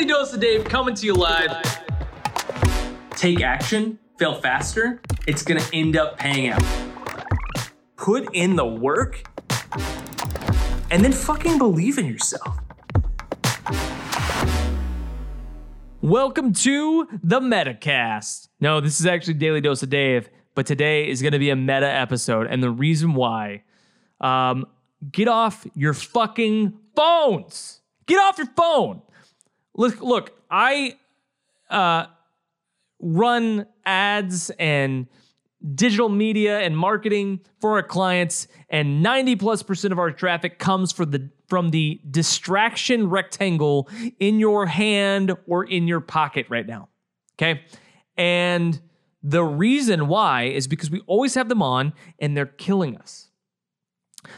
Daily Dose of Dave coming to you live. Take action, fail faster. It's gonna end up paying out. Put in the work and then fucking believe in yourself. Welcome to the Metacast. No, this is actually Daily Dose of Dave, but today is going to be a meta episode. And the reason why, um, get off your fucking phones. Get off your phone. Look, look, I uh, run ads and digital media and marketing for our clients, and 90 plus percent of our traffic comes the from the distraction rectangle in your hand or in your pocket right now. Okay. And the reason why is because we always have them on and they're killing us.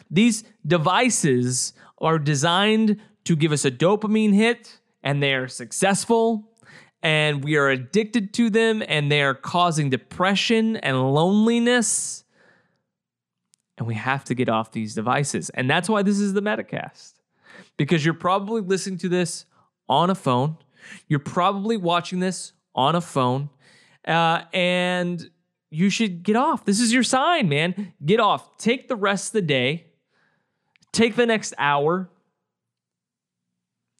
These devices are designed to give us a dopamine hit and they are successful and we are addicted to them and they are causing depression and loneliness. And we have to get off these devices. And that's why this is the Metacast. Because you're probably listening to this on a phone. You're probably watching this on a phone. Uh, and you should get off. This is your sign, man. Get off. Take the rest of the day. Take the next hour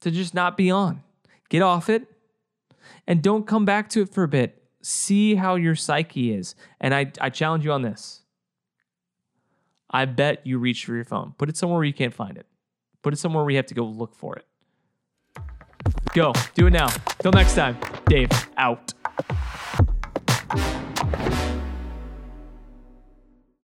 to just not be on. Get off it and don't come back to it for a bit. See how your psyche is. And I, I challenge you on this. I bet you reach for your phone. Put it somewhere where you can't find it. Put it somewhere where you have to go look for it. Go. Do it now. Till next time. Dave, out.